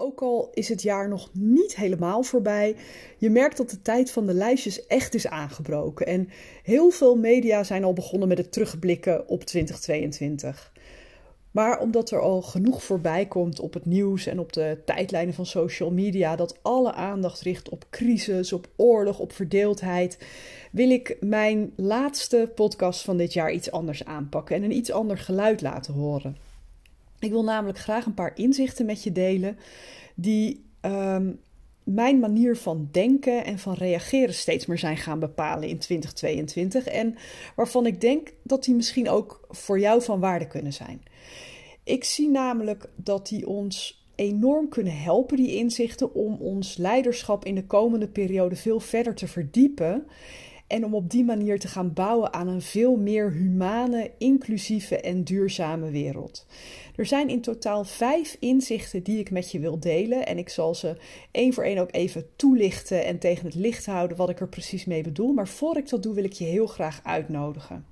Ook al is het jaar nog niet helemaal voorbij, je merkt dat de tijd van de lijstjes echt is aangebroken. En heel veel media zijn al begonnen met het terugblikken op 2022. Maar omdat er al genoeg voorbij komt op het nieuws en op de tijdlijnen van social media, dat alle aandacht richt op crisis, op oorlog, op verdeeldheid, wil ik mijn laatste podcast van dit jaar iets anders aanpakken en een iets ander geluid laten horen. Ik wil namelijk graag een paar inzichten met je delen die ehm, mijn manier van denken en van reageren steeds meer zijn gaan bepalen in 2022 en waarvan ik denk dat die misschien ook voor jou van waarde kunnen zijn. Ik zie namelijk dat die ons enorm kunnen helpen, die inzichten, om ons leiderschap in de komende periode veel verder te verdiepen. En om op die manier te gaan bouwen aan een veel meer humane, inclusieve en duurzame wereld. Er zijn in totaal vijf inzichten die ik met je wil delen. En ik zal ze één voor één ook even toelichten en tegen het licht houden wat ik er precies mee bedoel. Maar voor ik dat doe, wil ik je heel graag uitnodigen.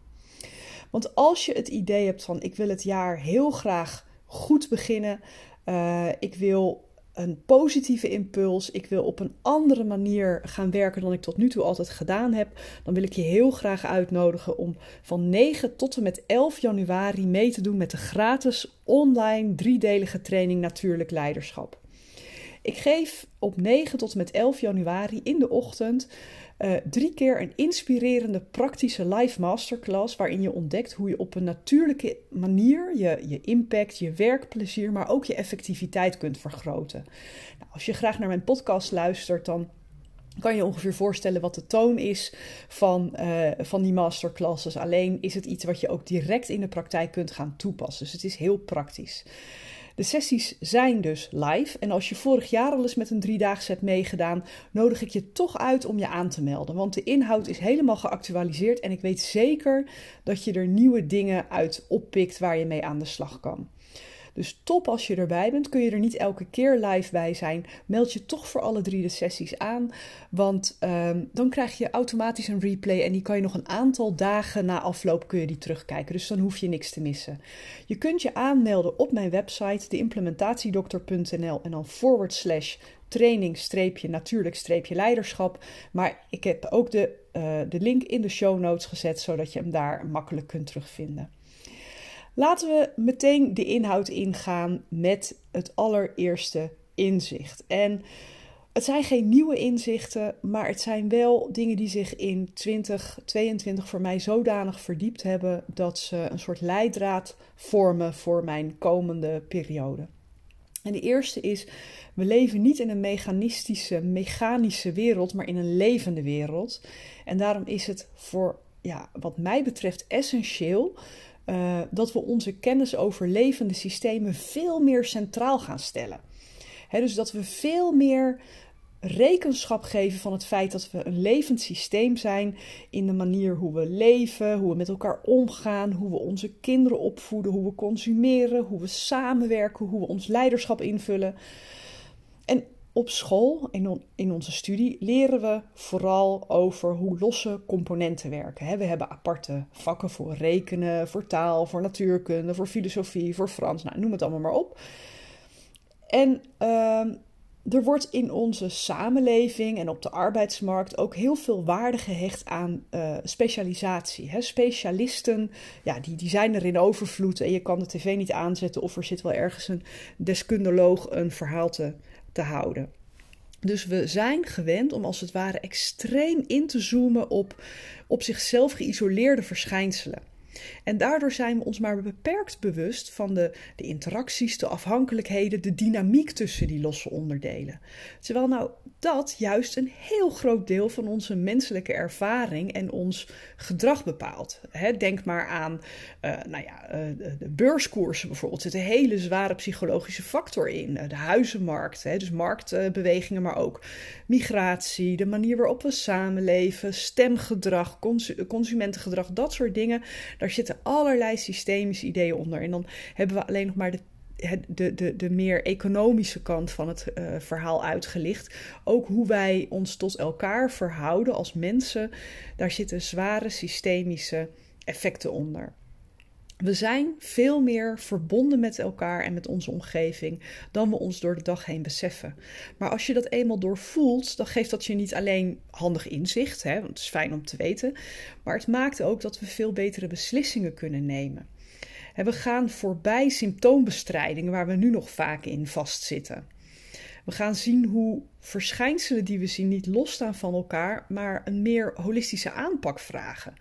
Want als je het idee hebt van ik wil het jaar heel graag goed beginnen, uh, ik wil een positieve impuls, ik wil op een andere manier gaan werken dan ik tot nu toe altijd gedaan heb, dan wil ik je heel graag uitnodigen om van 9 tot en met 11 januari mee te doen met de gratis online driedelige training Natuurlijk Leiderschap. Ik geef op 9 tot en met 11 januari in de ochtend uh, drie keer een inspirerende praktische live masterclass waarin je ontdekt hoe je op een natuurlijke manier je, je impact, je werkplezier, maar ook je effectiviteit kunt vergroten. Nou, als je graag naar mijn podcast luistert, dan kan je ongeveer voorstellen wat de toon is van, uh, van die masterclasses. Alleen is het iets wat je ook direct in de praktijk kunt gaan toepassen. Dus het is heel praktisch. De sessies zijn dus live. En als je vorig jaar al eens met een driedaagse hebt meegedaan, nodig ik je toch uit om je aan te melden. Want de inhoud is helemaal geactualiseerd en ik weet zeker dat je er nieuwe dingen uit oppikt waar je mee aan de slag kan. Dus top als je erbij bent. Kun je er niet elke keer live bij zijn, meld je toch voor alle drie de sessies aan. Want ehm, dan krijg je automatisch een replay en die kan je nog een aantal dagen na afloop kun je die terugkijken. Dus dan hoef je niks te missen. Je kunt je aanmelden op mijn website, deimplementatiedokter.nl en dan forward slash training streepje natuurlijk streepje leiderschap. Maar ik heb ook de, uh, de link in de show notes gezet, zodat je hem daar makkelijk kunt terugvinden. Laten we meteen de inhoud ingaan met het allereerste inzicht. En het zijn geen nieuwe inzichten, maar het zijn wel dingen die zich in 2022 voor mij zodanig verdiept hebben dat ze een soort leidraad vormen voor mijn komende periode. En de eerste is: we leven niet in een mechanistische, mechanische wereld, maar in een levende wereld. En daarom is het voor, ja, wat mij betreft, essentieel uh, dat we onze kennis over levende systemen veel meer centraal gaan stellen. dus dat we veel meer rekenschap geven van het feit dat we een levend systeem zijn in de manier hoe we leven, hoe we met elkaar omgaan, hoe we onze kinderen opvoeden, hoe we consumeren, hoe we samenwerken, hoe we ons leiderschap invullen. En op school, in, in onze studie, leren we vooral over hoe losse componenten werken. We hebben aparte vakken voor rekenen, voor taal, voor natuurkunde, voor filosofie, voor Frans, nou, noem het allemaal maar op. En ehm, er wordt in onze samenleving en op de arbeidsmarkt ook heel veel waarde gehecht aan uh, specialisatie. Hè? Specialisten, ja, die, die zijn er in overvloed en je kan de tv niet aanzetten of er zit wel ergens een deskundeloog een verhaal te te houden. Dus we zijn gewend om als het ware extreem in te zoomen op, op zichzelf geïsoleerde verschijnselen. En daardoor zijn we ons maar beperkt bewust van de, de interacties, de afhankelijkheden, de dynamiek tussen die losse onderdelen. Terwijl nou dat juist een heel groot deel van onze menselijke ervaring en ons gedrag bepaalt. denk maar aan uh, nou ja, uh, de beurskoersen bijvoorbeeld. Er zit een hele zware psychologische factor in. Uh, de huizenmarkt, dus marktbewegingen, maar ook migratie, de manier waarop we samenleven, stemgedrag, cons consumentengedrag, dat soort dingen. Daar zitten allerlei systemische ideeën onder. En dan hebben we alleen nog maar de de, de, de meer economische kant van het uh, verhaal uitgelicht. Ook hoe wij ons tot elkaar verhouden als mensen. Daar zitten zware systemische effecten onder. We zijn veel meer verbonden met elkaar en met onze omgeving dan we ons door de dag heen beseffen. Maar als je dat eenmaal doorvoelt, dan geeft dat je niet alleen handig inzicht, hè, want het is fijn om te weten, maar het maakt ook dat we veel betere beslissingen kunnen nemen. We gaan voorbij symptoombestrijding waar we nu nog vaak in vastzitten. We gaan zien hoe verschijnselen die we zien niet losstaan van elkaar, maar een meer holistische aanpak vragen.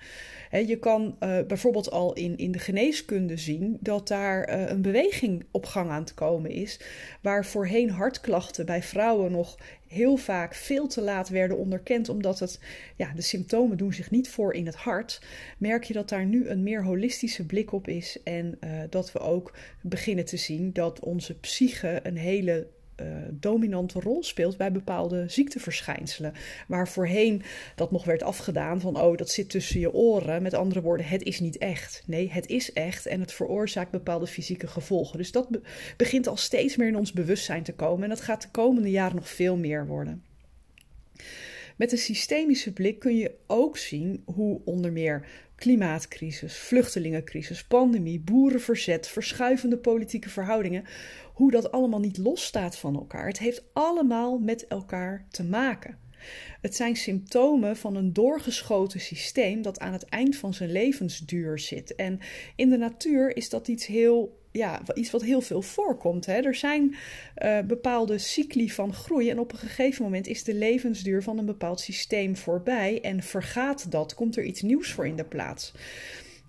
je kan uh, bijvoorbeeld al in, in de geneeskunde zien dat daar uh, een beweging op gang aan te komen is, waar voorheen hartklachten bij vrouwen nog heel vaak veel te laat werden onderkend, omdat het, ja, de symptomen doen zich niet voor in het hart, merk je dat daar nu een meer holistische blik op is en uh, dat we ook beginnen te zien dat onze psyche een hele uh, dominante rol speelt bij bepaalde ziekteverschijnselen. Waar voorheen dat nog werd afgedaan van oh, dat zit tussen je oren. Met andere woorden, het is niet echt. Nee, het is echt en het veroorzaakt bepaalde fysieke gevolgen. Dus dat begint al steeds meer in ons bewustzijn te komen en dat gaat de komende jaren nog veel meer worden. Met een systemische blik kun je ook zien hoe onder meer klimaatcrisis, vluchtelingencrisis, pandemie, boerenverzet, verschuivende politieke verhoudingen, hoe dat allemaal niet losstaat van elkaar. Het heeft allemaal met elkaar te maken. Het zijn symptomen van een doorgeschoten systeem dat aan het eind van zijn levensduur zit. En in de natuur is dat iets heel ja, iets wat heel veel voorkomt. Hè. Er zijn uh, bepaalde cycli van groei en op een gegeven moment is de levensduur van een bepaald systeem voorbij en vergaat dat, komt er iets nieuws voor in de plaats.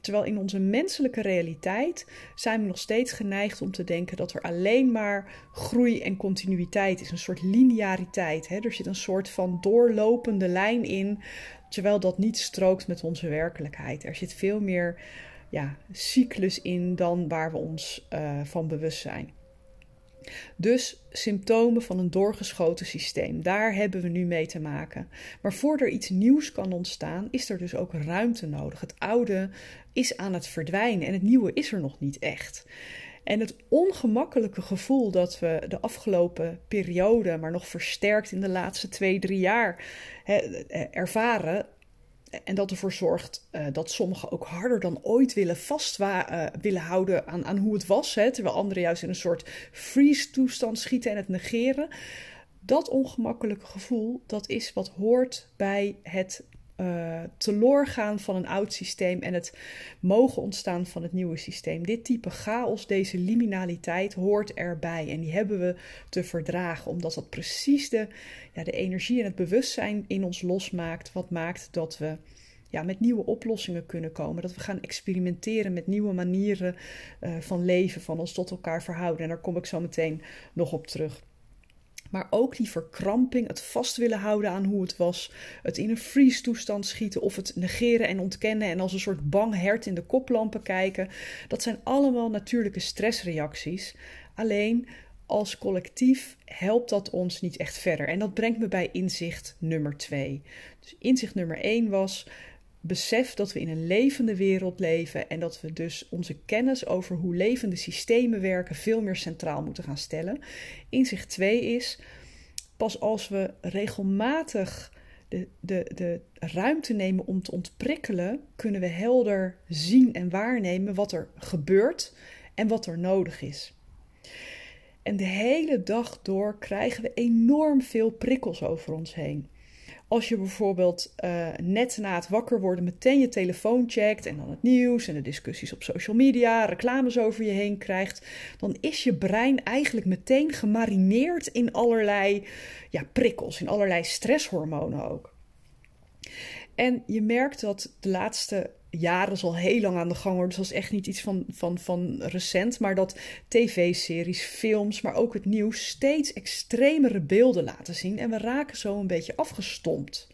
Terwijl in onze menselijke realiteit zijn we nog steeds geneigd om te denken dat er alleen maar groei en continuïteit is, een soort lineariteit. Hè? Er zit een soort van doorlopende lijn in, terwijl dat niet strookt met onze werkelijkheid. Er zit veel meer ja, cyclus in dan waar we ons uh, van bewust zijn. Dus symptomen van een doorgeschoten systeem, daar hebben we nu mee te maken. Maar voordat er iets nieuws kan ontstaan, is er dus ook ruimte nodig. Het oude is aan het verdwijnen en het nieuwe is er nog niet echt. En het ongemakkelijke gevoel dat we de afgelopen periode, maar nog versterkt in de laatste twee, drie jaar, ervaren, en dat ervoor zorgt uh, dat sommigen ook harder dan ooit willen vast uh, willen houden aan, aan hoe het was. Hè, terwijl anderen juist in een soort freeze-toestand schieten en het negeren. Dat ongemakkelijke gevoel, dat is wat hoort bij het uh, teloorgaan van een oud systeem en het mogen ontstaan van het nieuwe systeem. Dit type chaos, deze liminaliteit hoort erbij en die hebben we te verdragen, omdat dat precies de, ja, de energie en het bewustzijn in ons losmaakt, wat maakt dat we ja, met nieuwe oplossingen kunnen komen. Dat we gaan experimenteren met nieuwe manieren uh, van leven, van ons tot elkaar verhouden. En daar kom ik zo meteen nog op terug. Maar ook die verkramping, het vast willen houden aan hoe het was, het in een freeze toestand schieten of het negeren en ontkennen en als een soort bang hert in de koplampen kijken. Dat zijn allemaal natuurlijke stressreacties. Alleen als collectief helpt dat ons niet echt verder. En dat brengt me bij inzicht nummer twee. Dus inzicht nummer één was besef dat we in een levende wereld leven en dat we dus onze kennis over hoe levende systemen werken veel meer centraal moeten gaan stellen. Inzicht 2 is pas als we regelmatig de, de, de ruimte nemen om te ontprikkelen, kunnen we helder zien en waarnemen wat er gebeurt en wat er nodig is. En de hele dag door krijgen we enorm veel prikkels over ons heen. Als je bijvoorbeeld uh, net na het wakker worden meteen je telefoon checkt en dan het nieuws en de discussies op social media, reclames over je heen krijgt, dan is je brein eigenlijk meteen gemarineerd in allerlei ja, prikkels, in allerlei stresshormonen ook. En je merkt dat de laatste jaren is al heel lang aan de gang hoor. Dus dat is echt niet iets van, van, van recent. Maar dat tv-series, films, maar ook het nieuws steeds extremere beelden laten zien. En we raken zo een beetje afgestompt.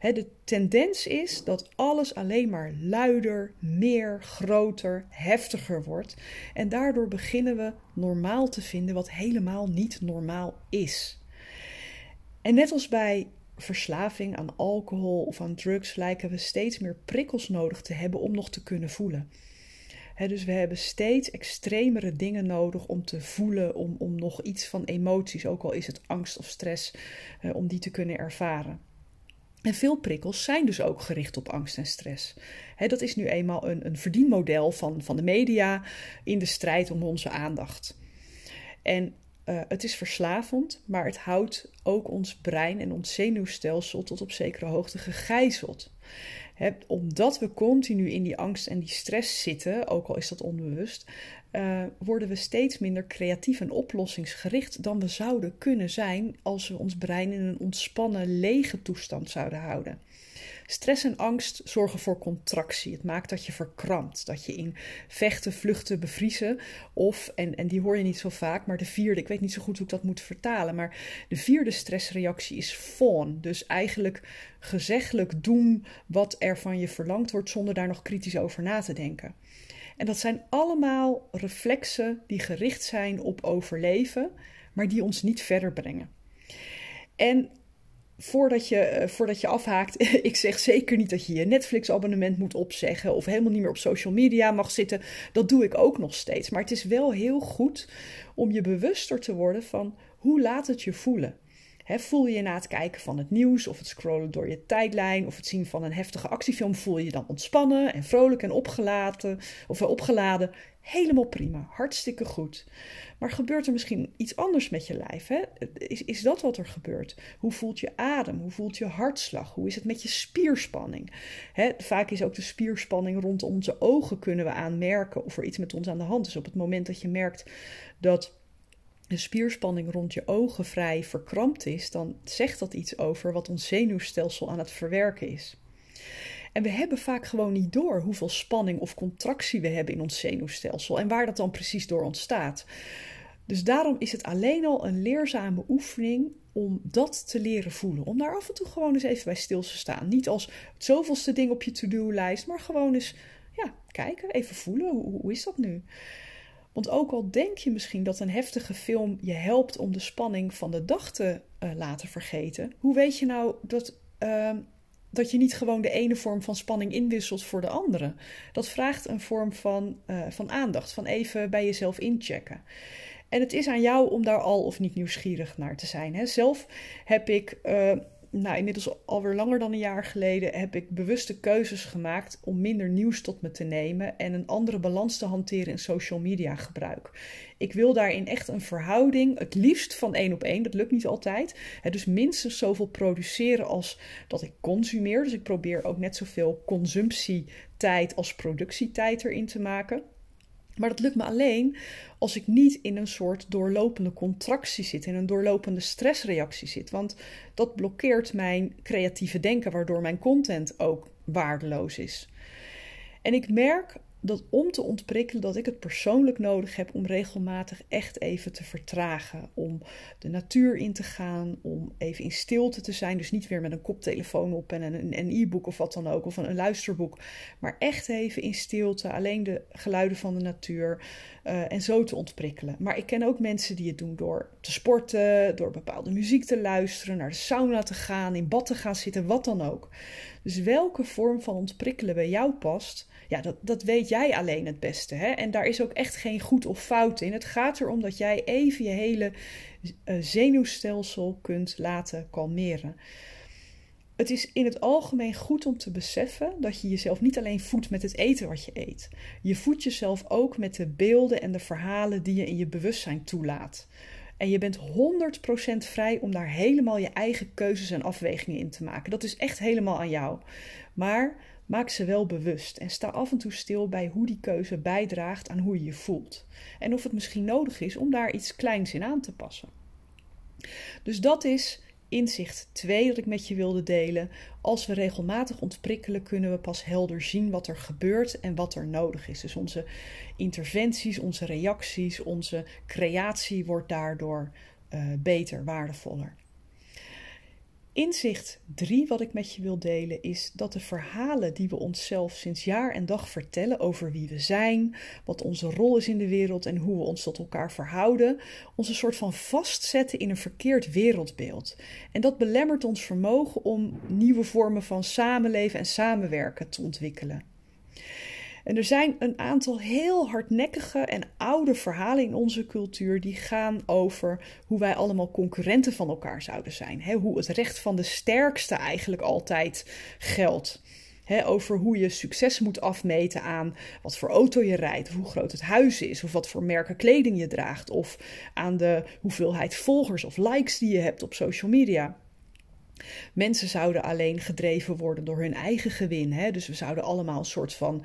de tendens is dat alles alleen maar luider, meer, groter, heftiger wordt. En daardoor beginnen we normaal te vinden wat helemaal niet normaal is. En net als bij verslaving aan alcohol of aan drugs lijken we steeds meer prikkels nodig te hebben om nog te kunnen voelen. dus we hebben steeds extremere dingen nodig om te voelen, om, om nog iets van emoties, ook al is het angst of stress, om die te kunnen ervaren. En veel prikkels zijn dus ook gericht op angst en stress. dat is nu eenmaal een, een verdienmodel van, van de media in de strijd om onze aandacht. En uh, het is verslavend, maar het houdt ook ons brein en ons zenuwstelsel tot op zekere hoogte gegijzeld. omdat we continu in die angst en die stress zitten, ook al is dat onbewust, uh, worden we steeds minder creatief en oplossingsgericht dan we zouden kunnen zijn als we ons brein in een ontspannen, lege toestand zouden houden. Stress en angst zorgen voor contractie. Het maakt dat je verkrampt, dat je in vechten, vluchten, bevriezen. Of, en, en die hoor je niet zo vaak, maar de vierde, ik weet niet zo goed hoe ik dat moet vertalen, maar de vierde stressreactie is fawn. Dus eigenlijk gezeggelijk doen wat er van je verlangd wordt zonder daar nog kritisch over na te denken. En dat zijn allemaal reflexen die gericht zijn op overleven, maar die ons niet verder brengen. En voordat je, eh, voordat je afhaakt, ik zeg zeker niet dat je je Netflix-abonnement moet opzeggen of helemaal niet meer op social media mag zitten. Dat doe ik ook nog steeds. Maar het is wel heel goed om je bewuster te worden van hoe laat het je voelen voel je je na het kijken van het nieuws of het scrollen door je tijdlijn of het zien van een heftige actiefilm, voel je je dan ontspannen en vrolijk en opgelaten of opgeladen? Helemaal prima, hartstikke goed. Maar gebeurt er misschien iets anders met je lijf? Hè? Is, is dat wat er gebeurt? Hoe voelt je adem? Hoe voelt je hartslag? Hoe is het met je spierspanning? Hè, vaak is ook de spierspanning rondom onze ogen kunnen we aanmerken of er iets met ons aan de hand is. Op het moment dat je merkt dat de spierspanning rond je ogen vrij verkrampt is, dan zegt dat iets over wat ons zenuwstelsel aan het verwerken is. En we hebben vaak gewoon niet door hoeveel spanning of contractie we hebben in ons zenuwstelsel en waar dat dan precies door ontstaat. Dus daarom is het alleen al een leerzame oefening om dat te leren voelen. Om daar af en toe gewoon eens even bij stil te staan. Niet als het zoveelste ding op je to-do-lijst, maar gewoon eens ja, kijken, even voelen. Hoe, hoe is dat nu? Want ook al denk je misschien dat een heftige film je helpt om de spanning van de dag te uh, laten vergeten, hoe weet je nou dat, uh, dat je niet gewoon de ene vorm van spanning inwisselt voor de andere? Dat vraagt een vorm van, uh, van aandacht, van even bij jezelf inchecken. En het is aan jou om daar al of niet nieuwsgierig naar te zijn. Hè? Zelf heb ik uh, nou, inmiddels alweer langer dan een jaar geleden heb ik bewuste keuzes gemaakt om minder nieuws tot me te nemen en een andere balans te hanteren in social media gebruik. Ik wil daarin echt een verhouding, het liefst van één op één, dat lukt niet altijd. dus minstens zoveel produceren als dat ik consumeer. Dus ik probeer ook net zoveel consumptietijd als productietijd erin te maken. Maar dat lukt me alleen als ik niet in een soort doorlopende contractie zit, in een doorlopende stressreactie zit. Want dat blokkeert mijn creatieve denken, waardoor mijn content ook waardeloos is. En ik merk dat om te ontprikkelen dat ik het persoonlijk nodig heb om regelmatig echt even te vertragen. Om de natuur in te gaan, om even in stilte te zijn. Dus niet weer met een koptelefoon op en een, e-book of wat dan ook, of een, een, luisterboek. Maar echt even in stilte, alleen de geluiden van de natuur uh, en zo te ontprikkelen. Maar ik ken ook mensen die het doen door te sporten, door bepaalde muziek te luisteren, naar de sauna te gaan, in bad te gaan zitten, wat dan ook. Dus welke vorm van ontprikkelen bij jou past ja, dat, dat weet jij alleen het beste. Hè? En daar is ook echt geen goed of fout in. Het gaat erom dat jij even je hele uh, zenuwstelsel kunt laten kalmeren. Het is in het algemeen goed om te beseffen dat je jezelf niet alleen voedt met het eten wat je eet. Je voedt jezelf ook met de beelden en de verhalen die je in je bewustzijn toelaat. En je bent 100% vrij om daar helemaal je eigen keuzes en afwegingen in te maken. Dat is echt helemaal aan jou. Maar Maak ze wel bewust en sta af en toe stil bij hoe die keuze bijdraagt aan hoe je je voelt. En of het misschien nodig is om daar iets kleins in aan te passen. Dus dat is inzicht 2 dat ik met je wilde delen. Als we regelmatig ontprikkelen, kunnen we pas helder zien wat er gebeurt en wat er nodig is. Dus onze interventies, onze reacties, onze creatie wordt daardoor uh, beter, waardevoller. Inzicht 3 wat ik met je wil delen is dat de verhalen die we onszelf sinds jaar en dag vertellen over wie we zijn, wat onze rol is in de wereld en hoe we ons tot elkaar verhouden, ons een soort van vastzetten in een verkeerd wereldbeeld. En dat belemmert ons vermogen om nieuwe vormen van samenleven en samenwerken te ontwikkelen. En er zijn een aantal heel hardnekkige en oude verhalen in onze cultuur die gaan over hoe wij allemaal concurrenten van elkaar zouden zijn. hoe het recht van de sterkste eigenlijk altijd geldt. over hoe je succes moet afmeten aan wat voor auto je rijdt, of hoe groot het huis is, of wat voor merken kleding je draagt, of aan de hoeveelheid volgers of likes die je hebt op social media. Mensen zouden alleen gedreven worden door hun eigen gewin. Hè? Dus we zouden allemaal een soort van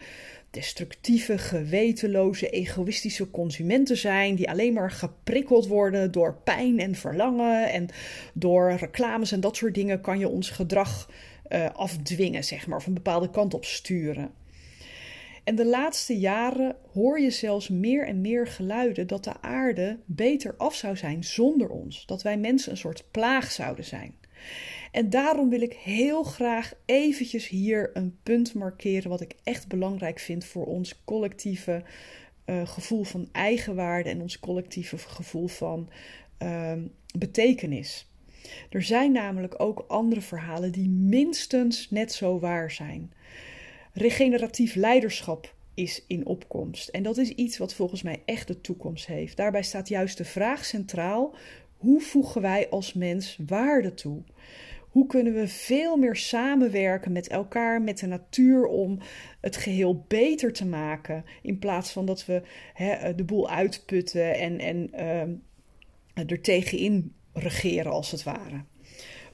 destructieve, gewetenloze, egoïstische consumenten zijn, die alleen maar geprikkeld worden door pijn en verlangen en door reclames en dat soort dingen kan je ons gedrag uh, afdwingen, zeg maar, of een bepaalde kant op sturen. En de laatste jaren hoor je zelfs meer en meer geluiden dat de aarde beter af zou zijn zonder ons. Dat wij mensen een soort plaag zouden zijn. En daarom wil ik heel graag eventjes hier een punt markeren wat ik echt belangrijk vind voor ons collectieve uh, gevoel van eigenwaarde en ons collectieve gevoel van uh, betekenis. Er zijn namelijk ook andere verhalen die minstens net zo waar zijn. Regeneratief leiderschap is in opkomst. En dat is iets wat volgens mij echt de toekomst heeft. Daarbij staat juist de vraag centraal: hoe voegen wij als mens waarde toe? Hoe kunnen we veel meer samenwerken met elkaar, met de natuur, om het geheel beter te maken? In plaats van dat we de boel uitputten en, en uh, er tegenin regeren, als het ware.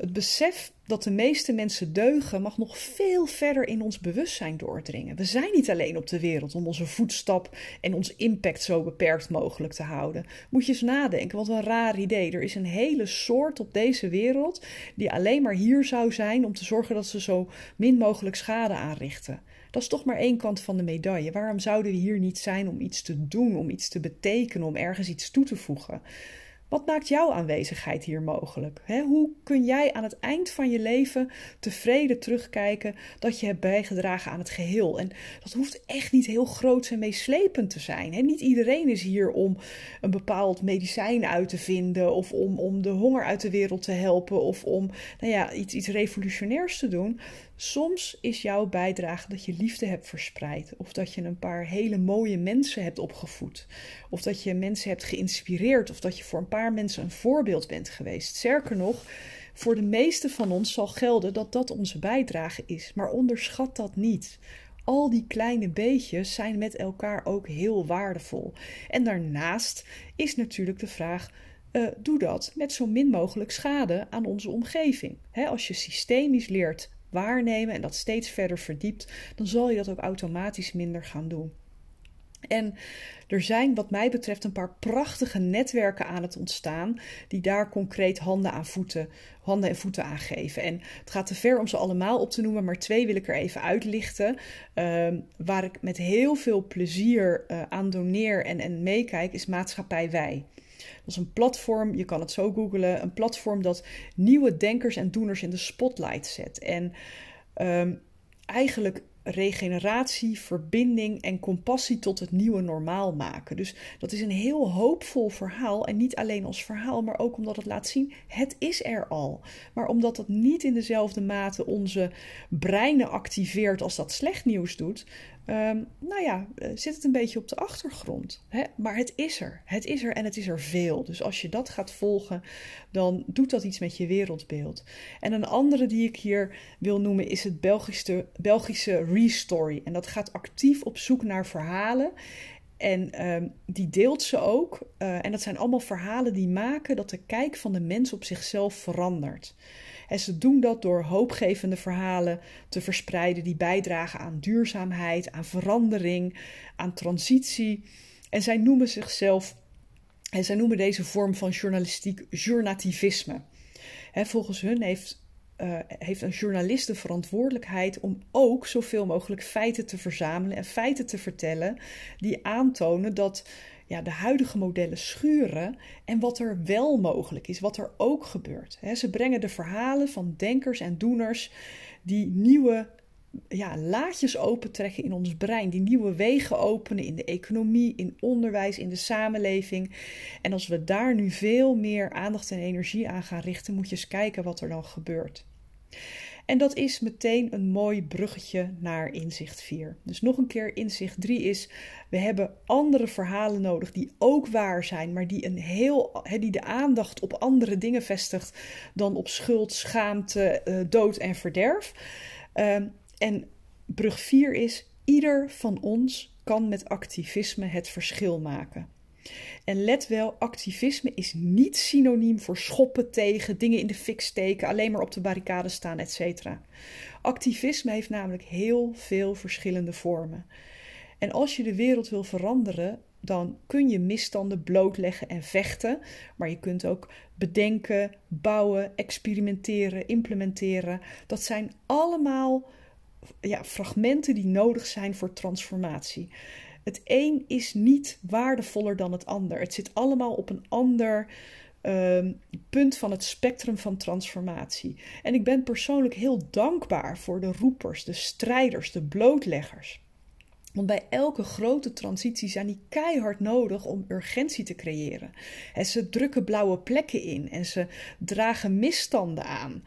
Het besef dat de meeste mensen deugen mag nog veel verder in ons bewustzijn doordringen. We zijn niet alleen op de wereld om onze voetstap en ons impact zo beperkt mogelijk te houden. Moet je eens nadenken, wat een raar idee. Er is een hele soort op deze wereld die alleen maar hier zou zijn om te zorgen dat ze zo min mogelijk schade aanrichten. Dat is toch maar één kant van de medaille. Waarom zouden we hier niet zijn om iets te doen, om iets te betekenen, om ergens iets toe te voegen? Wat maakt jouw aanwezigheid hier mogelijk? hoe kun jij aan het eind van je leven tevreden terugkijken dat je hebt bijgedragen aan het geheel? En dat hoeft echt niet heel groot en meeslepend te zijn. Niet iedereen is hier om een bepaald medicijn uit te vinden, of om, om de honger uit de wereld te helpen, of om nou ja, iets, iets revolutionairs te doen. Soms is jouw bijdrage dat je liefde hebt verspreid, of dat je een paar hele mooie mensen hebt opgevoed, of dat je mensen hebt geïnspireerd, of dat je voor een paar mensen een voorbeeld bent geweest. Sterker nog, voor de meeste van ons zal gelden dat dat onze bijdrage is, maar onderschat dat niet. Al die kleine beetjes zijn met elkaar ook heel waardevol. En daarnaast is natuurlijk de vraag: uh, doe dat met zo min mogelijk schade aan onze omgeving. als je systemisch leert waarnemen en dat steeds verder verdiept, dan zal je dat ook automatisch minder gaan doen. En er zijn, wat mij betreft, een paar prachtige netwerken aan het ontstaan. die daar concreet handen, aan voeten, handen en voeten aan geven. En het gaat te ver om ze allemaal op te noemen, maar twee wil ik er even uitlichten. Uh, waar ik met heel veel plezier uh, aan doneer en, en meekijk, is Maatschappij Wij. Dat is een platform, je kan het zo googlen, een platform dat nieuwe denkers en doeners in de spotlight zet. En um, eigenlijk regeneratie, verbinding en compassie tot het nieuwe normaal maken. Dus dat is een heel hoopvol verhaal. En niet alleen als verhaal, maar ook omdat het laat zien: het is er al. Maar omdat dat niet in dezelfde mate onze breinen activeert als dat slecht nieuws doet, Um, nou ja, eh, zit het een beetje op de achtergrond. Hè? Maar het is er. Het is er en het is er veel. Dus als je dat gaat volgen, dan doet dat iets met je wereldbeeld. En een andere die ik hier wil noemen is het Belgische, Belgische Restory. En dat gaat actief op zoek naar verhalen. En um, die deelt ze ook. Uh, en dat zijn allemaal verhalen die maken dat de kijk van de mens op zichzelf verandert. En ze doen dat door hoopgevende verhalen te verspreiden die bijdragen aan duurzaamheid, aan verandering, aan transitie. En zij noemen zichzelf, en zij noemen deze vorm van journalistiek journativisme. volgens hun heeft uh, heeft een journalist de verantwoordelijkheid om ook zoveel mogelijk feiten te verzamelen en feiten te vertellen die aantonen dat ja, de huidige modellen schuren en wat er wel mogelijk is, wat er ook gebeurt. ze brengen de verhalen van denkers en doeners die nieuwe ja, laadjes opentrekken in ons brein, die nieuwe wegen openen in de economie, in onderwijs, in de samenleving. En als we daar nu veel meer aandacht en energie aan gaan richten, moet je eens kijken wat er dan gebeurt. En dat is meteen een mooi bruggetje naar inzicht 4. Dus nog een keer, inzicht 3 is: we hebben andere verhalen nodig die ook waar zijn, maar die, een heel, die de aandacht op andere dingen vestigt dan op schuld, schaamte, eh, dood en verderf. Ehm, en brug 4 is: ieder van ons kan met activisme het verschil maken. En let wel, activisme is niet synoniem voor schoppen tegen, dingen in de fik steken, alleen maar op de barricade staan, etc. Activisme heeft namelijk heel veel verschillende vormen. En als je de wereld wil veranderen, dan kun je misstanden blootleggen en vechten, maar je kunt ook bedenken, bouwen, experimenteren, implementeren. Dat zijn allemaal ja, fragmenten die nodig zijn voor transformatie. Het een is niet waardevoller dan het ander. Het zit allemaal op een ander ehm, punt van het spectrum van transformatie. En ik ben persoonlijk heel dankbaar voor de roepers, de strijders, de blootleggers. Want bij elke grote transitie zijn die keihard nodig om urgentie te creëren. En ze drukken blauwe plekken in en ze dragen misstanden aan.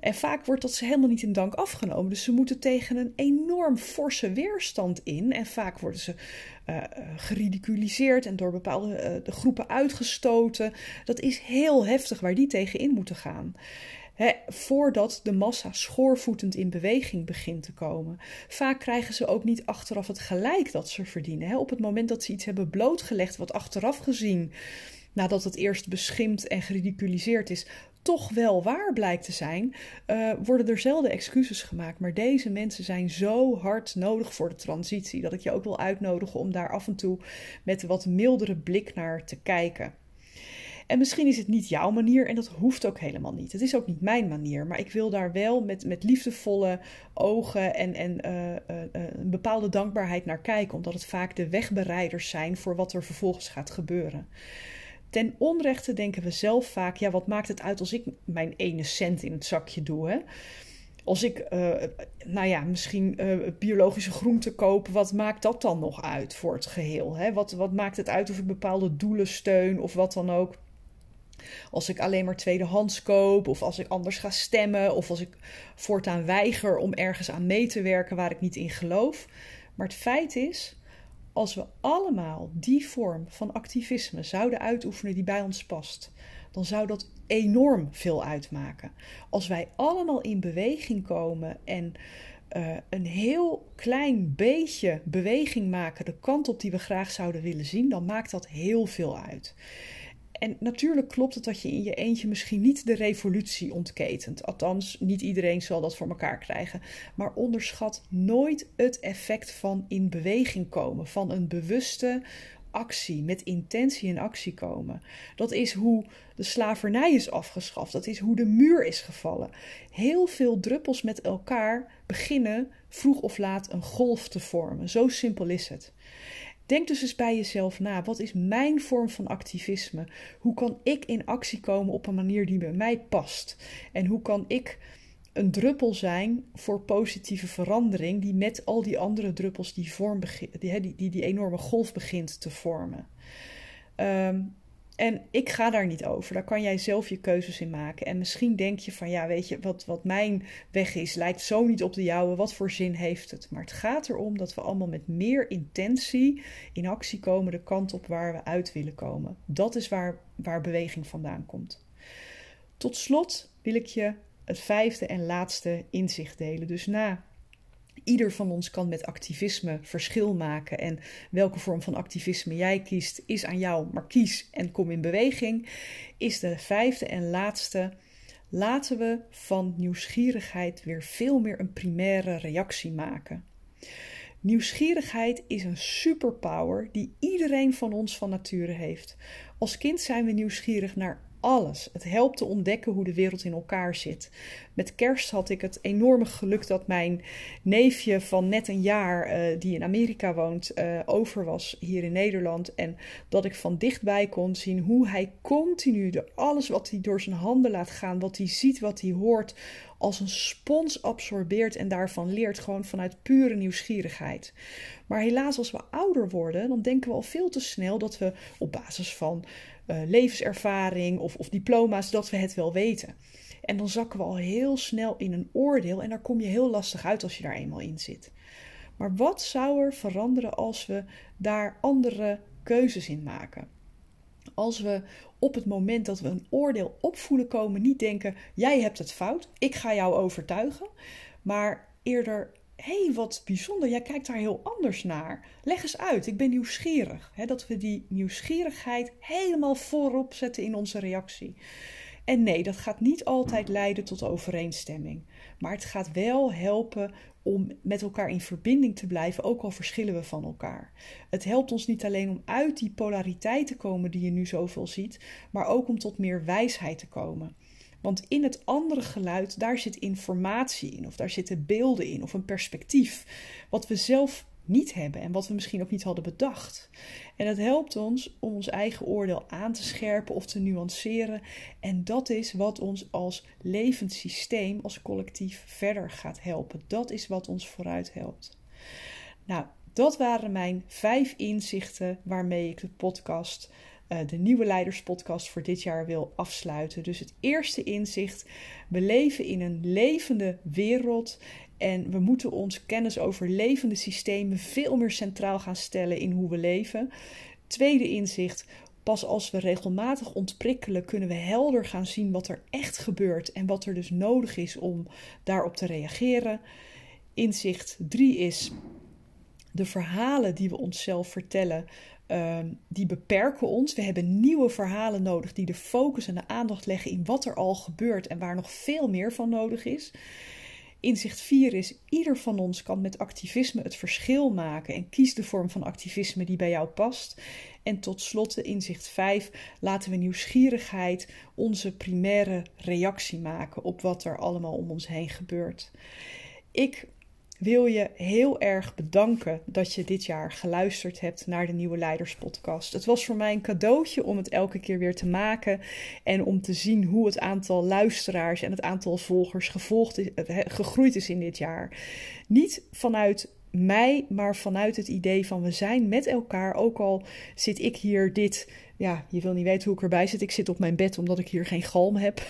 En vaak wordt dat ze helemaal niet in dank afgenomen. Dus ze moeten tegen een enorm forse weerstand in. En vaak worden ze uh, geridiculiseerd en door bepaalde uh, groepen uitgestoten. Dat is heel heftig waar die tegen in moeten gaan. Voordat de massa schoorvoetend in beweging begint te komen. Vaak krijgen ze ook niet achteraf het gelijk dat ze verdienen. Op het moment dat ze iets hebben blootgelegd, wat achteraf gezien, nadat het eerst beschimpt en geridiculiseerd is, toch wel waar blijkt te zijn, uh, worden er zelden excuses gemaakt. Maar deze mensen zijn zo hard nodig voor de transitie dat ik je ook wil uitnodigen om daar af en toe met wat mildere blik naar te kijken. En misschien is het niet jouw manier en dat hoeft ook helemaal niet. Het is ook niet mijn manier, maar ik wil daar wel met, met liefdevolle ogen en, en uh, uh, een bepaalde dankbaarheid naar kijken, omdat het vaak de wegbereiders zijn voor wat er vervolgens gaat gebeuren. Ten onrechte denken we zelf vaak: ja, wat maakt het uit als ik mijn ene cent in het zakje doe? Hè? Als ik, nou ja, misschien biologische groenten koop, wat maakt dat dan nog uit voor het geheel? Hè? Wat, wat maakt het uit of ik bepaalde doelen steun of wat dan ook? Als ik alleen maar tweedehands koop, of als ik anders ga stemmen, of als ik voortaan weiger om ergens aan mee te werken waar ik niet in geloof. Maar het feit is, als we allemaal die vorm van activisme zouden uitoefenen die bij ons past, dan zou dat enorm veel uitmaken. Als wij allemaal in beweging komen en uh, een heel klein beetje beweging maken de kant op die we graag zouden willen zien, dan maakt dat heel veel uit. En natuurlijk klopt het dat je in je eentje misschien niet de revolutie ontketent. Althans, niet iedereen zal dat voor elkaar krijgen. Maar onderschat nooit het effect van in beweging komen, van een bewuste actie, met intentie in actie komen. Dat is hoe de slavernij is afgeschaft. Dat is hoe de muur is gevallen. Heel veel druppels met elkaar beginnen vroeg of laat een golf te vormen. Zo simpel is het. Denk dus eens bij jezelf na. Wat is mijn vorm van activisme? Hoe kan ik in actie komen op een manier die bij mij past? En hoe kan ik een druppel zijn voor positieve verandering die met al die andere druppels die, vorm die, die, die, die enorme golf begint te vormen? Um, en ik ga daar niet over. Daar kan jij zelf je keuzes in maken. En misschien denk je van ja, weet je, wat, wat mijn weg is, lijkt zo niet op de jouwe. Wat voor zin heeft het? Maar het gaat erom dat we allemaal met meer intentie in actie komen de kant op waar we uit willen komen. Dat is waar, waar beweging vandaan komt. Tot slot wil ik je het vijfde en laatste inzicht delen. Dus na Ieder van ons kan met activisme verschil maken. En welke vorm van activisme jij kiest, is aan jou. Maar kies en kom in beweging. Is de vijfde en laatste. Laten we van nieuwsgierigheid weer veel meer een primaire reactie maken. Nieuwsgierigheid is een superpower die iedereen van ons van nature heeft. Als kind zijn we nieuwsgierig naar alles. Het helpt te ontdekken hoe de wereld in elkaar zit. Met kerst had ik het enorme geluk dat mijn neefje van net een jaar, uh, die in Amerika woont, uh, over was hier in Nederland. En dat ik van dichtbij kon zien hoe hij continu de, alles wat hij door zijn handen laat gaan, wat hij ziet, wat hij hoort, als een spons absorbeert en daarvan leert, gewoon vanuit pure nieuwsgierigheid. Maar helaas, als we ouder worden, dan denken we al veel te snel dat we op basis van uh, levenservaring of, of diploma's, dat we het wel weten. En dan zakken we al heel snel in een oordeel en daar kom je heel lastig uit als je daar eenmaal in zit. Maar wat zou er veranderen als we daar andere keuzes in maken? Als we op het moment dat we een oordeel opvoelen komen, niet denken: jij hebt het fout, ik ga jou overtuigen, maar eerder hey, wat bijzonder, jij kijkt daar heel anders naar. Leg eens uit, ik ben nieuwsgierig. dat we die nieuwsgierigheid helemaal voorop zetten in onze reactie. En nee, dat gaat niet altijd leiden tot overeenstemming. Maar het gaat wel helpen om met elkaar in verbinding te blijven, ook al verschillen we van elkaar. Het helpt ons niet alleen om uit die polariteit te komen die je nu zoveel ziet, maar ook om tot meer wijsheid te komen. Want in het andere geluid, daar zit informatie in, of daar zitten beelden in, of een perspectief, wat we zelf niet hebben en wat we misschien ook niet hadden bedacht. En het helpt ons om ons eigen oordeel aan te scherpen of te nuanceren. En dat is wat ons als levend systeem, als collectief verder gaat helpen. Dat is wat ons vooruit helpt. Nou, dat waren mijn vijf inzichten waarmee ik de podcast de nieuwe leiderspodcast voor dit jaar wil afsluiten. Dus het eerste inzicht: we leven in een levende wereld en we moeten ons kennis over levende systemen veel meer centraal gaan stellen in hoe we leven. Tweede inzicht: pas als we regelmatig ontprikkelen, kunnen we helder gaan zien wat er echt gebeurt en wat er dus nodig is om daarop te reageren. Inzicht 3 is de verhalen die we onszelf vertellen Ehm, die beperken ons. We hebben nieuwe verhalen nodig die de focus en de aandacht leggen in wat er al gebeurt en waar nog veel meer van nodig is. Inzicht 4 is: ieder van ons kan met activisme het verschil maken en kies de vorm van activisme die bij jou past. En tot slot, inzicht 5, laten we nieuwsgierigheid onze primaire reactie maken op wat er allemaal om ons heen gebeurt. Ik wil je heel erg bedanken dat je dit jaar geluisterd hebt naar de Nieuwe Leiders Podcast. Het was voor mij een cadeautje om het elke keer weer te maken en om te zien hoe het aantal luisteraars en het aantal volgers gevolgd is, eh, gegroeid is in dit jaar. Niet vanuit mij, maar vanuit het idee van we zijn met elkaar. Ook al zit ik hier dit ja, je wil niet weten hoe ik erbij zit. Ik zit op mijn bed omdat ik hier geen galm heb.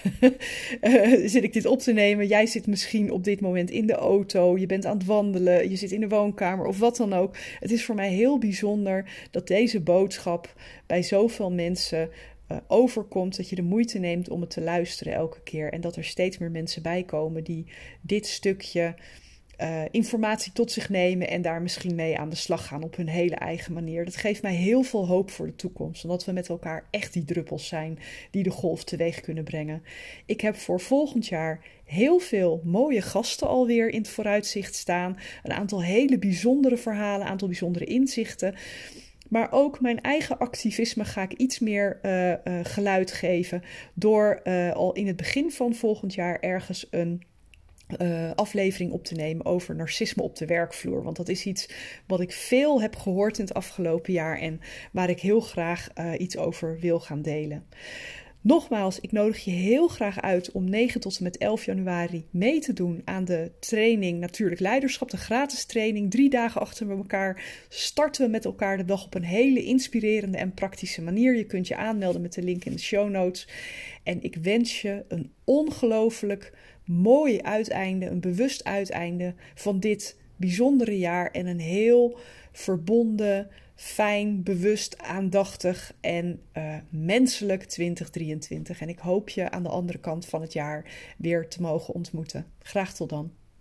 uh, zit ik dit op te nemen? Jij zit misschien op dit moment in de auto. Je bent aan het wandelen. Je zit in de woonkamer of wat dan ook. Het is voor mij heel bijzonder dat deze boodschap bij zoveel mensen uh, overkomt. Dat je de moeite neemt om het te luisteren elke keer. En dat er steeds meer mensen bij komen die dit stukje uh, informatie tot zich nemen en daar misschien mee aan de slag gaan op hun hele eigen manier. Dat geeft mij heel veel hoop voor de toekomst, omdat we met elkaar echt die druppels zijn die de golf teweeg kunnen brengen. Ik heb voor volgend jaar heel veel mooie gasten alweer in het vooruitzicht staan. Een aantal hele bijzondere verhalen, een aantal bijzondere inzichten. Maar ook mijn eigen activisme ga ik iets meer uh, uh, geluid geven. Door al in het begin van volgend jaar ergens een uh, aflevering op te nemen over narcisme op de werkvloer. Want dat is iets wat ik veel heb gehoord in het afgelopen jaar en waar ik heel graag uh, iets over wil gaan delen. Nogmaals, ik nodig je heel graag uit om 9 tot en met 11 januari mee te doen aan de training Natuurlijk Leiderschap, de gratis training. Drie dagen achter elkaar starten we met elkaar de dag op een hele inspirerende en praktische manier. Je kunt je aanmelden met de link in de show notes. En ik wens je een ongelooflijk mooi uiteinde, een bewust uiteinde van dit bijzondere jaar en een heel verbonden, fijn, bewust, aandachtig en uh, menselijk 2023. En ik hoop je aan de andere kant van het jaar weer te mogen ontmoeten. Graag tot dan.